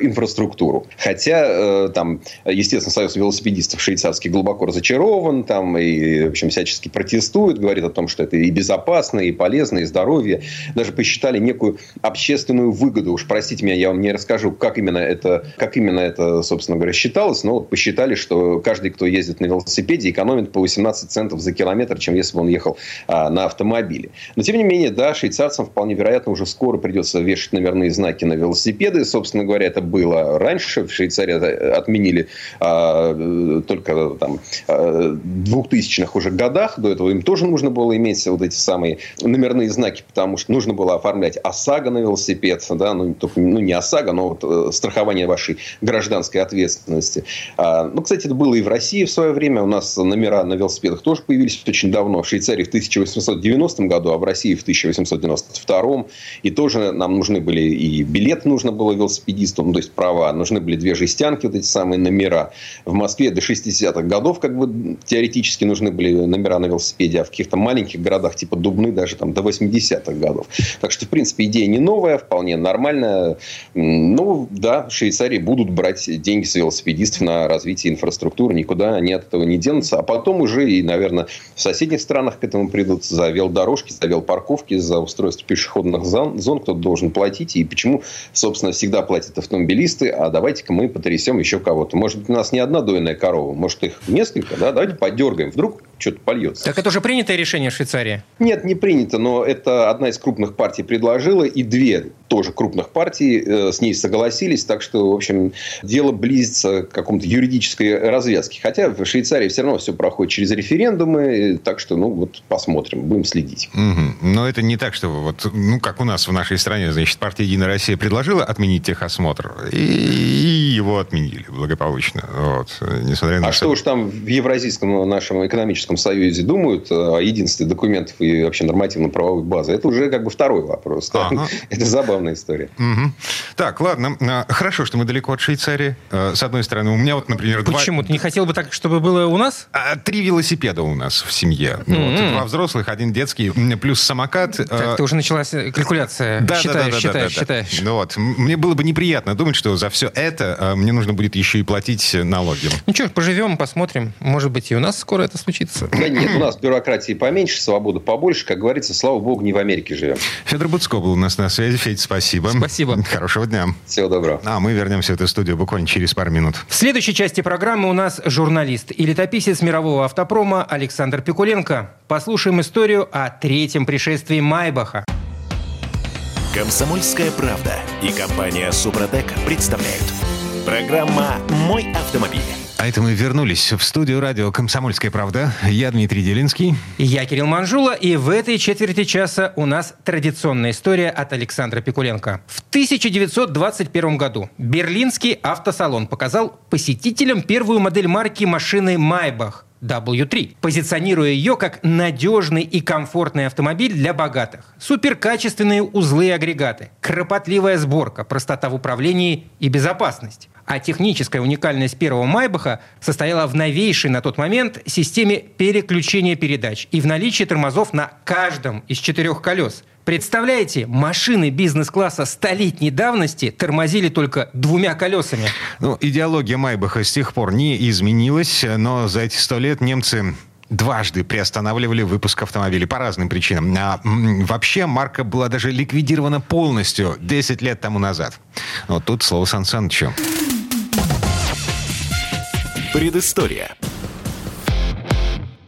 S7: инфраструктуру. Хотя э, там, естественно, Союз велосипедистов швейцарский глубоко разочарован, там и, в общем, всячески протестует, говорит о том, что это и безопасно, и полезно, и здоровье. Даже посчитали некую общественную выгоду. Уж простите меня, я вам не расскажу, как именно это, как именно это, собственно говоря, считалось, но вот посчитали, что каждый, кто ездит на велосипеде, экономит по 18 центов за километр, чем если бы он ехал а, на автомобиле. Но, тем не менее, да, швейцарцам вполне вероятно уже скоро придется вешать номерные знаки на велосипеды. Собственно говоря, это было раньше. В Швейцарии отменили а, только там а, 2000-х уже годах. До этого им тоже нужно было иметь вот эти самые номерные знаки, потому что нужно было оформлять ОСАГО на велосипед. Да? Ну, только, ну, не ОСАГО, но вот э, страхование вашей гражданской ответственности. А, ну, кстати, это было и в России в свое время. У нас номера на велосипедах тоже появились очень давно. В Швейцарии в 1890 году, а в России в 1892. И тоже нам нужны были и билет нужно было велосипедисту ну, то есть права, нужны были две жестянки, вот эти самые номера. В Москве до 60-х годов как бы теоретически нужны были номера на велосипеде, а в каких-то маленьких городах типа Дубны даже там до 80-х годов. Так что, в принципе, идея не новая, вполне нормальная. Ну, да, в Швейцарии будут брать деньги с велосипедистов на развитие инфраструктуры, никуда они от этого не денутся. А потом уже и, наверное, в соседних странах к этому придут за велодорожки, за велопарковки, за устройство пешеходных зон, кто-то должен платить. И почему, собственно, всегда платят автомобилисты, а давайте-ка мы потрясем еще кого-то. Может быть, у нас не одна дойная корова, может, их несколько, да? Давайте подергаем. Вдруг что-то польется.
S3: Так это уже принятое решение в Швейцарии?
S7: Нет, не принято, но это одна из крупных партий предложила, и две тоже крупных партий э, с ней согласились, так что, в общем, дело близится к какому-то юридической развязке. Хотя в Швейцарии все равно все проходит через референдумы, так что, ну, вот посмотрим, будем следить.
S2: Угу. Но это не так, что вот, ну, как у нас в нашей стране, значит, партия «Единая Россия» предложила отменить техосмотр, и его отменили благополучно. Вот.
S7: Несмотря на а что уж там в Евразийском нашем экономическом Союзе думают о единстве документов и вообще нормативно-правовой базы, это уже как бы второй вопрос. Ага. Это забавная история.
S2: Угу. Так, ладно. А, хорошо, что мы далеко от Швейцарии. А, с одной стороны, у меня вот, например...
S3: Почему? Два... Ты не хотел бы так, чтобы было у нас?
S2: А, три велосипеда у нас в семье. Mm-hmm. Вот, два взрослых, один детский, плюс самокат.
S3: Так, ты уже началась калькуляция. Да, считаешь, да, да, считаешь, да, да, считаешь.
S2: Ну, вот. Мне было бы неприятно неприятно думать, что за все это э, мне нужно будет еще и платить налоги.
S3: Ну что ж, поживем, посмотрим. Может быть, и у нас скоро это случится.
S7: Да нет, у нас бюрократии поменьше, свободы побольше. Как говорится, слава богу, не в Америке живем.
S2: Федор Буцко был у нас на связи. Федь, спасибо.
S3: Спасибо.
S2: Хорошего дня.
S7: Всего доброго.
S2: А мы вернемся в эту студию буквально через пару минут.
S3: В следующей части программы у нас журналист и летописец мирового автопрома Александр Пикуленко. Послушаем историю о третьем пришествии Майбаха.
S1: Комсомольская правда и компания Супротек представляют. Программа «Мой автомобиль».
S2: А это мы вернулись в студию радио «Комсомольская правда». Я Дмитрий Делинский.
S3: Я Кирилл Манжула, и в этой четверти часа у нас традиционная история от Александра Пикуленко. В 1921 году Берлинский автосалон показал посетителям первую модель марки машины «Майбах». W3, позиционируя ее как надежный и комфортный автомобиль для богатых. Суперкачественные узлы и агрегаты, кропотливая сборка, простота в управлении и безопасность. А техническая уникальность первого Майбаха состояла в новейшей на тот момент системе переключения передач и в наличии тормозов на каждом из четырех колес. Представляете, машины бизнес-класса столетней давности тормозили только двумя колесами.
S2: Ну, идеология Майбаха с тех пор не изменилась, но за эти сто лет немцы дважды приостанавливали выпуск автомобилей по разным причинам. А, вообще марка была даже ликвидирована полностью 10 лет тому назад. Вот тут слово Сан Санычу.
S1: Предыстория.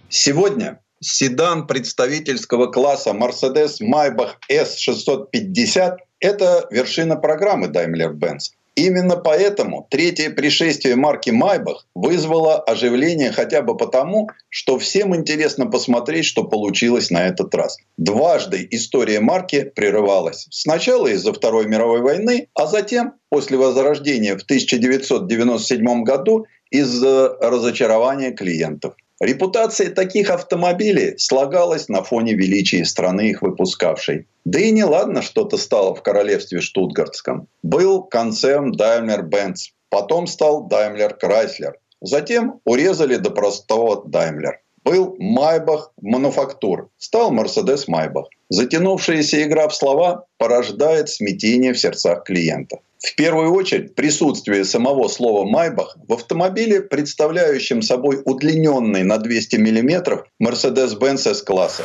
S8: Сегодня седан представительского класса Mercedes Maybach S650 – это вершина программы Daimler-Benz. Именно поэтому третье пришествие марки Майбах вызвало оживление хотя бы потому, что всем интересно посмотреть, что получилось на этот раз. Дважды история марки прерывалась. Сначала из-за Второй мировой войны, а затем, после возрождения в 1997 году, из-за разочарования клиентов. Репутация таких автомобилей слагалась на фоне величия страны, их выпускавшей. Да и не ладно что-то стало в королевстве Штутгартском. Был концерн Daimler-Benz, потом стал Daimler Chrysler. Затем урезали до простого Daimler. Был Майбах мануфактур, стал Мерседес Майбах. Затянувшаяся игра в слова порождает смятение в сердцах клиента. В первую очередь, присутствие самого слова «Майбах» в автомобиле, представляющем собой удлиненный на 200 мм Mercedes-Benz S-класса.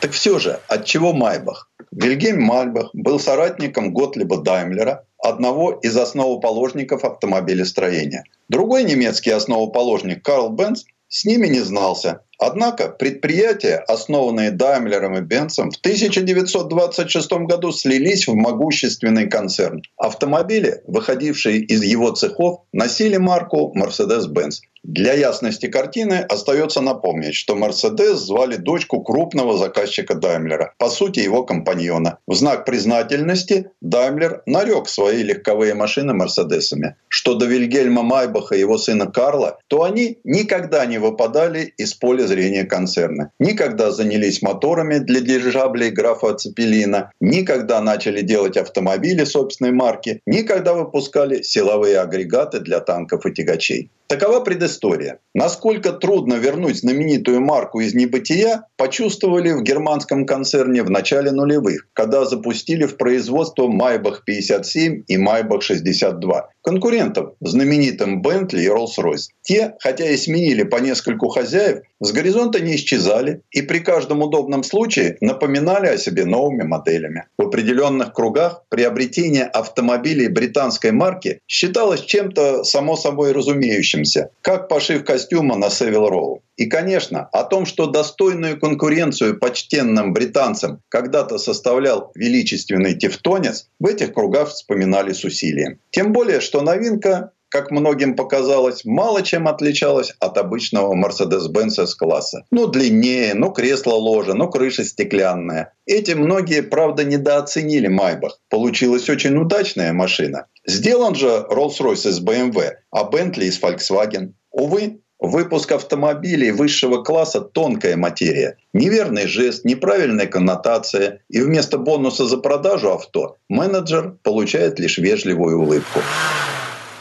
S8: Так все же, от чего Майбах? Вильгельм Майбах был соратником Готлиба Даймлера, одного из основоположников автомобилестроения. Другой немецкий основоположник Карл Бенц с ними не знался. Однако предприятия, основанные Даймлером и Бенцем, в 1926 году слились в могущественный концерн. Автомобили, выходившие из его цехов, носили марку Mercedes-Benz. Для ясности картины остается напомнить, что Мерседес звали дочку крупного заказчика Даймлера, по сути его компаньона. В знак признательности Даймлер нарек свои легковые машины Мерседесами. Что до Вильгельма Майбаха и его сына Карла, то они никогда не выпадали из поля зрения концерна. Никогда занялись моторами для дирижаблей графа Цепелина, никогда начали делать автомобили собственной марки, никогда выпускали силовые агрегаты для танков и тягачей. Такова предыстория. Насколько трудно вернуть знаменитую марку из небытия, почувствовали в германском концерне в начале нулевых, когда запустили в производство Майбах 57 и Майбах 62 конкурентов знаменитым Bentley и Rolls-Royce. Те, хотя и сменили по нескольку хозяев, с горизонта не исчезали и при каждом удобном случае напоминали о себе новыми моделями. В определенных кругах приобретение автомобилей британской марки считалось чем-то само собой разумеющимся, как пошив костюма на Севил Роу. И, конечно, о том, что достойную конкуренцию почтенным британцам когда-то составлял величественный тевтонец, в этих кругах вспоминали с усилием. Тем более, что новинка как многим показалось, мало чем отличалась от обычного Mercedes-Benz S-класса. Ну, длиннее, ну, кресло-ложа, ну, крыша стеклянная. Эти многие, правда, недооценили Майбах. Получилась очень удачная машина. Сделан же Rolls-Royce из BMW, а Bentley из Volkswagen. Увы, Выпуск автомобилей высшего класса – тонкая материя. Неверный жест, неправильная коннотация. И вместо бонуса за продажу авто менеджер получает лишь вежливую улыбку.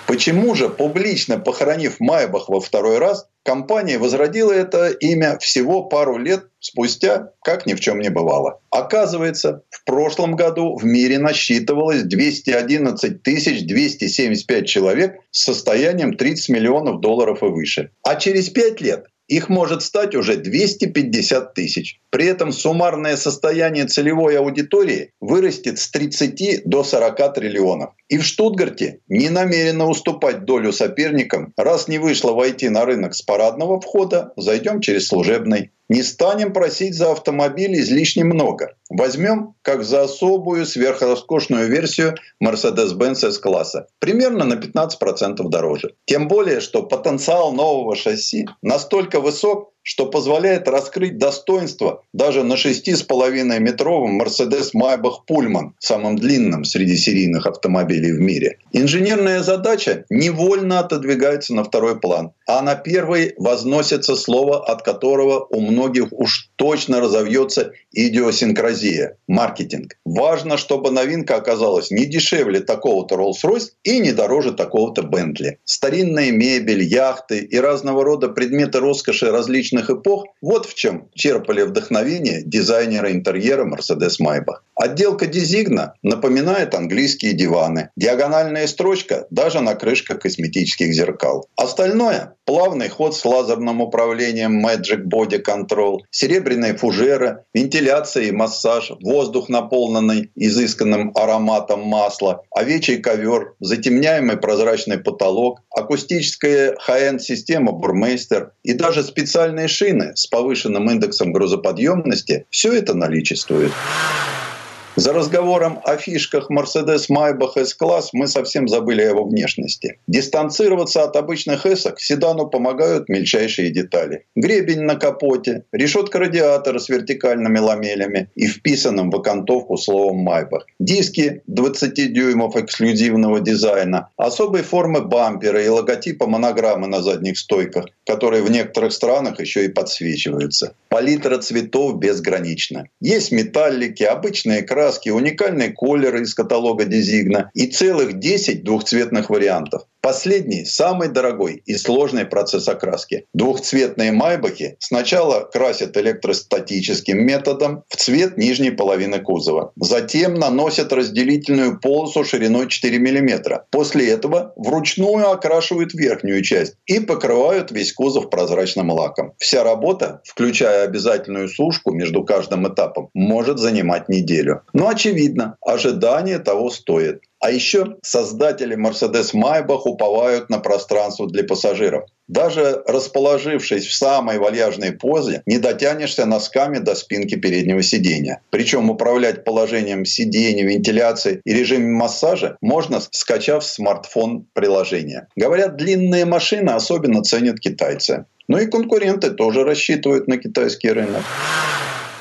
S8: Почему же, публично похоронив Майбах во второй раз, компания возродила это имя всего пару лет спустя, как ни в чем не бывало? Оказывается, в прошлом году в мире насчитывалось 211 275 человек с состоянием 30 миллионов долларов и выше. А через пять лет их может стать уже 250 тысяч. При этом суммарное состояние целевой аудитории вырастет с 30 до 40 триллионов. И в Штутгарте не намерена уступать долю соперникам. Раз не вышло войти на рынок с парадного входа, зайдем через служебный. Не станем просить за автомобиль излишне много. Возьмем как за особую сверхроскошную версию Mercedes-Benz S-класса. Примерно на 15% дороже. Тем более, что потенциал нового шасси настолько высок, что позволяет раскрыть достоинство даже на 6,5 метровом Mercedes Maybach Pullman, самым длинным среди серийных автомобилей в мире. Инженерная задача невольно отодвигается на второй план, а на первый возносится слово, от которого у многих уж точно разовьется идиосинкразия – маркетинг. Важно, чтобы новинка оказалась не дешевле такого-то Rolls-Royce и не дороже такого-то Bentley. Старинная мебель, яхты и разного рода предметы роскоши различных различных эпох. Вот в чем черпали вдохновение дизайнеры интерьера Mercedes Maybach. Отделка дизигна напоминает английские диваны. Диагональная строчка даже на крышках косметических зеркал. Остальное – плавный ход с лазерным управлением Magic Body Control, серебряные фужеры, вентиляция и массаж, воздух, наполненный изысканным ароматом масла, овечий ковер, затемняемый прозрачный потолок, акустическая high-end система Burmeister и даже специальные шины с повышенным индексом грузоподъемности, все это наличествует. За разговором о фишках Mercedes Maybach S-класс мы совсем забыли о его внешности. Дистанцироваться от обычных эсок седану помогают мельчайшие детали. Гребень на капоте, решетка радиатора с вертикальными ламелями и вписанным в окантовку словом Maybach. Диски 20 дюймов эксклюзивного дизайна, особой формы бампера и логотипа монограммы на задних стойках, которые в некоторых странах еще и подсвечиваются. Палитра цветов безгранична. Есть металлики, обычные краски, краски, уникальные колеры из каталога Дизигна и целых 10 двухцветных вариантов. Последний – самый дорогой и сложный процесс окраски. Двухцветные майбахи сначала красят электростатическим методом в цвет нижней половины кузова. Затем наносят разделительную полосу шириной 4 мм. После этого вручную окрашивают верхнюю часть и покрывают весь кузов прозрачным лаком. Вся работа, включая обязательную сушку между каждым этапом, может занимать неделю. Но очевидно, ожидание того стоит. А еще создатели Mercedes Maybach уповают на пространство для пассажиров. Даже расположившись в самой вальяжной позе, не дотянешься носками до спинки переднего сидения. Причем управлять положением сидения, вентиляции и режимом массажа можно, скачав смартфон приложение. Говорят, длинные машины особенно ценят китайцы. Ну и конкуренты тоже рассчитывают на китайский рынок.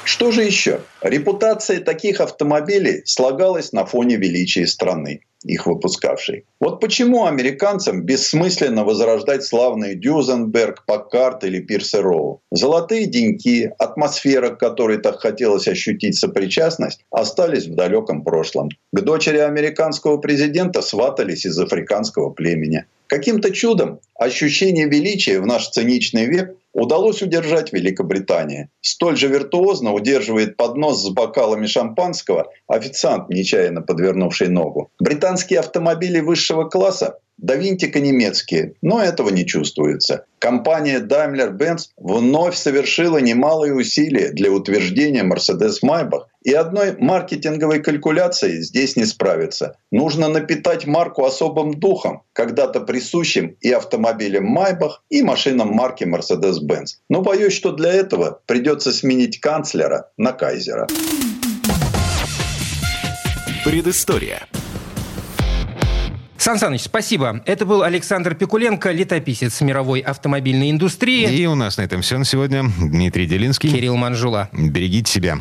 S8: Что же еще? Репутация таких автомобилей слагалась на фоне величия страны, их выпускавшей. Вот почему американцам бессмысленно возрождать славные Дюзенберг, Паккарт или Пирсе Роу. Золотые деньки, атмосфера, к которой так хотелось ощутить сопричастность, остались в далеком прошлом. К дочери американского президента сватались из африканского племени. Каким-то чудом ощущение величия в наш циничный век удалось удержать Великобритании. Столь же виртуозно удерживает поднос с бокалами шампанского официант, нечаянно подвернувший ногу. Британские автомобили высшего класса до винтика немецкие, но этого не чувствуется. Компания Daimler-Benz вновь совершила немалые усилия для утверждения Mercedes-Maybach, и одной маркетинговой калькуляцией здесь не справиться. Нужно напитать марку особым духом, когда-то присущим и автомобилям Maybach, и машинам марки Mercedes-Benz. Но боюсь, что для этого придется сменить канцлера на Кайзера.
S1: Предыстория.
S3: Сан Саныч, спасибо. Это был Александр Пикуленко, летописец мировой автомобильной индустрии.
S2: И у нас на этом все на сегодня. Дмитрий Делинский.
S3: Кирилл Манжула.
S2: Берегите себя.